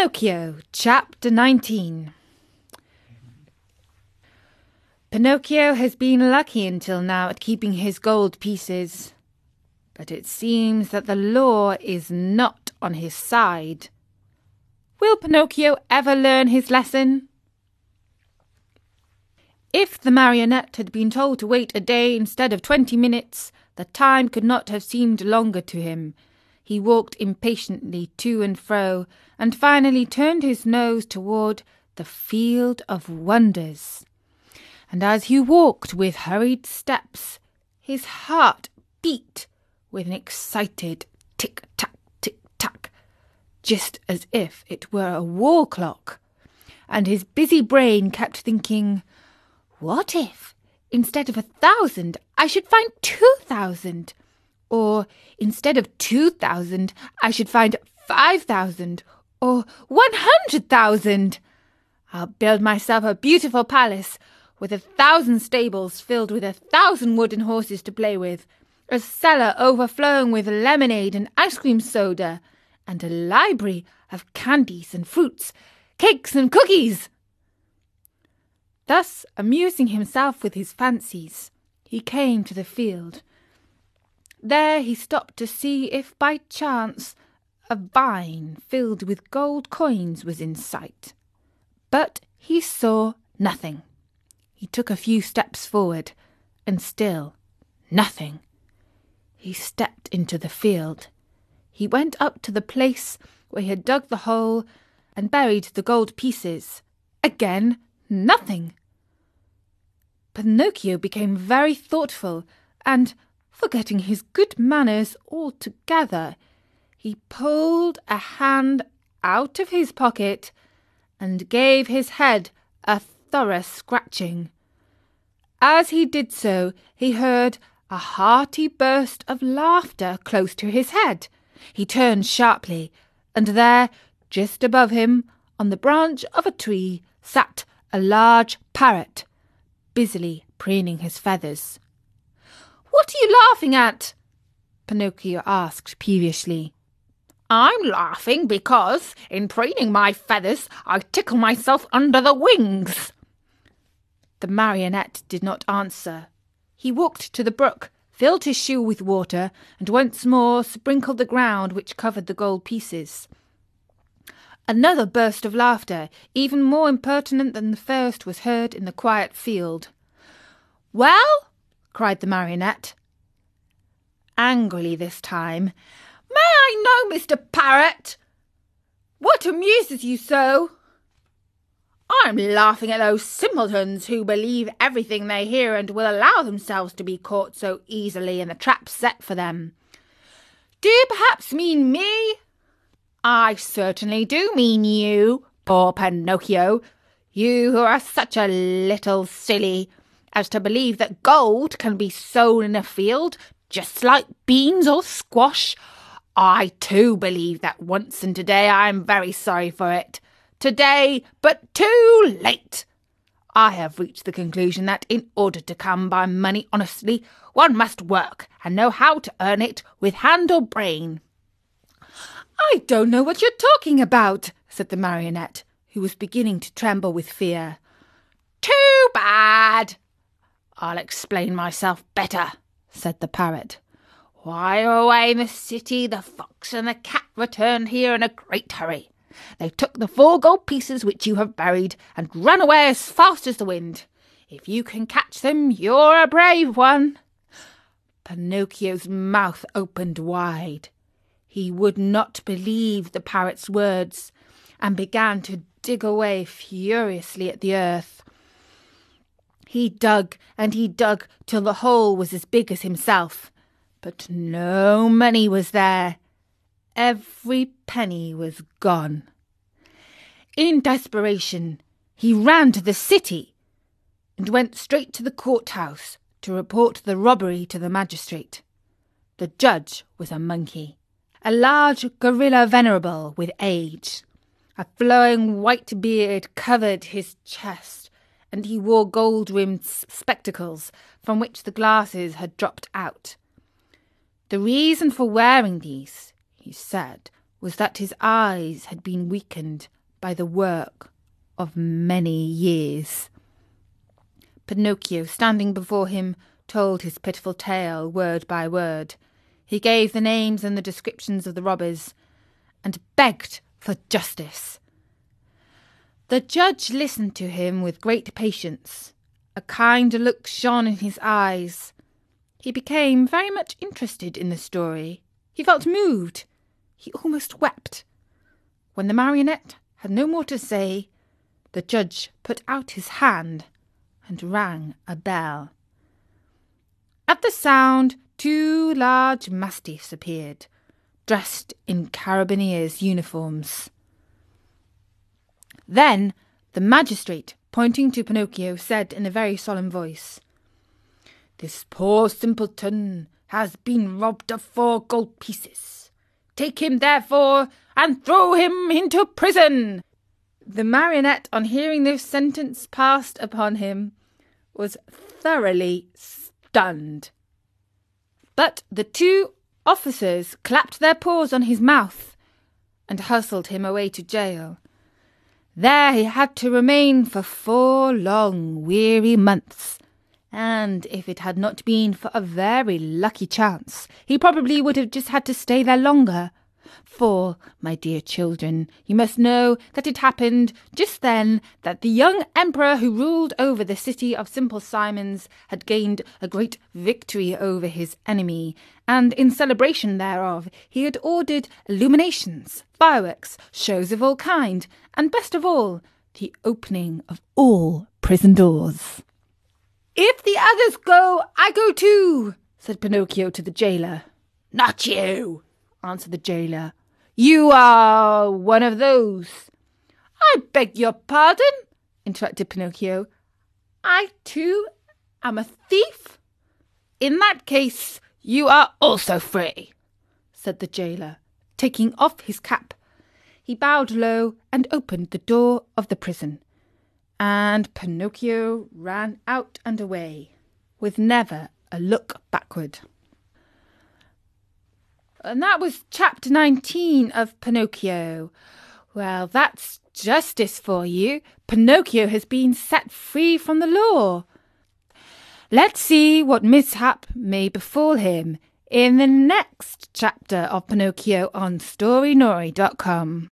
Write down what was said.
Pinocchio, Chapter 19 Pinocchio has been lucky until now at keeping his gold pieces, but it seems that the law is not on his side. Will Pinocchio ever learn his lesson? If the marionette had been told to wait a day instead of twenty minutes, the time could not have seemed longer to him. He walked impatiently to and fro, and finally turned his nose toward the field of wonders. And as he walked with hurried steps, his heart beat with an excited tick tack, tick tack, just as if it were a wall clock. And his busy brain kept thinking, What if, instead of a thousand, I should find two thousand? Or instead of two thousand, I should find five thousand or one hundred thousand. I'll build myself a beautiful palace with a thousand stables filled with a thousand wooden horses to play with, a cellar overflowing with lemonade and ice cream soda, and a library of candies and fruits, cakes and cookies. Thus, amusing himself with his fancies, he came to the field there he stopped to see if by chance a vine filled with gold coins was in sight. But he saw nothing. He took a few steps forward, and still nothing. He stepped into the field. He went up to the place where he had dug the hole and buried the gold pieces. Again, nothing. Pinocchio became very thoughtful and Forgetting his good manners altogether, he pulled a hand out of his pocket and gave his head a thorough scratching. As he did so, he heard a hearty burst of laughter close to his head. He turned sharply, and there, just above him, on the branch of a tree, sat a large parrot, busily preening his feathers. What are you laughing at? Pinocchio asked peevishly. I'm laughing because, in preening my feathers, I tickle myself under the wings. The marionette did not answer. He walked to the brook, filled his shoe with water, and once more sprinkled the ground which covered the gold pieces. Another burst of laughter, even more impertinent than the first, was heard in the quiet field. Well, cried the marionette. Angrily this time. May I know, Mr. Parrot? What amuses you so? I'm laughing at those simpletons who believe everything they hear and will allow themselves to be caught so easily in the trap set for them. Do you perhaps mean me? I certainly do mean you, poor Pinocchio. You who are such a little silly as to believe that gold can be sown in a field just like beans or squash. I too believe that once, and today I am very sorry for it. Today, but too late. I have reached the conclusion that in order to come by money honestly, one must work and know how to earn it with hand or brain. I don't know what you're talking about, said the marionette, who was beginning to tremble with fear. Too bad, I'll explain myself better, said the parrot. While away in the city, the fox and the cat returned here in a great hurry. They took the four gold pieces which you have buried and ran away as fast as the wind. If you can catch them, you're a brave one. Pinocchio's mouth opened wide. He would not believe the parrot's words and began to dig away furiously at the earth. He dug and he dug till the hole was as big as himself, but no money was there. Every penny was gone. In desperation, he ran to the city and went straight to the courthouse to report the robbery to the magistrate. The judge was a monkey, a large gorilla venerable with age. A flowing white beard covered his chest and he wore gold rimmed spectacles from which the glasses had dropped out. The reason for wearing these, he said, was that his eyes had been weakened by the work of many years. Pinocchio, standing before him, told his pitiful tale word by word. He gave the names and the descriptions of the robbers, and begged for justice. The judge listened to him with great patience. A kind look shone in his eyes. He became very much interested in the story. He felt moved. He almost wept. When the marionette had no more to say, the judge put out his hand and rang a bell. At the sound, two large mastiffs appeared, dressed in carabineers' uniforms. Then the magistrate, pointing to Pinocchio, said in a very solemn voice, This poor simpleton has been robbed of four gold pieces. Take him, therefore, and throw him into prison. The marionette, on hearing this sentence passed upon him, was thoroughly stunned. But the two officers clapped their paws on his mouth and hustled him away to jail. There he had to remain for four long, weary months, and if it had not been for a very lucky chance, he probably would have just had to stay there longer. For, my dear children, you must know that it happened just then that the young emperor who ruled over the city of Simple Simons had gained a great victory over his enemy, and in celebration thereof he had ordered illuminations, fireworks, shows of all kind, and best of all, the opening of all prison doors. If the others go, I go too, said Pinocchio to the jailer. Not you, answered the jailer. You are one of those. I beg your pardon, interrupted Pinocchio. I too am a thief? In that case, you are also free, said the jailer, taking off his cap. He bowed low and opened the door of the prison, and Pinocchio ran out and away, with never a look backward. And that was chapter 19 of Pinocchio. Well, that's justice for you. Pinocchio has been set free from the law. Let's see what mishap may befall him in the next chapter of Pinocchio on Storynory.com.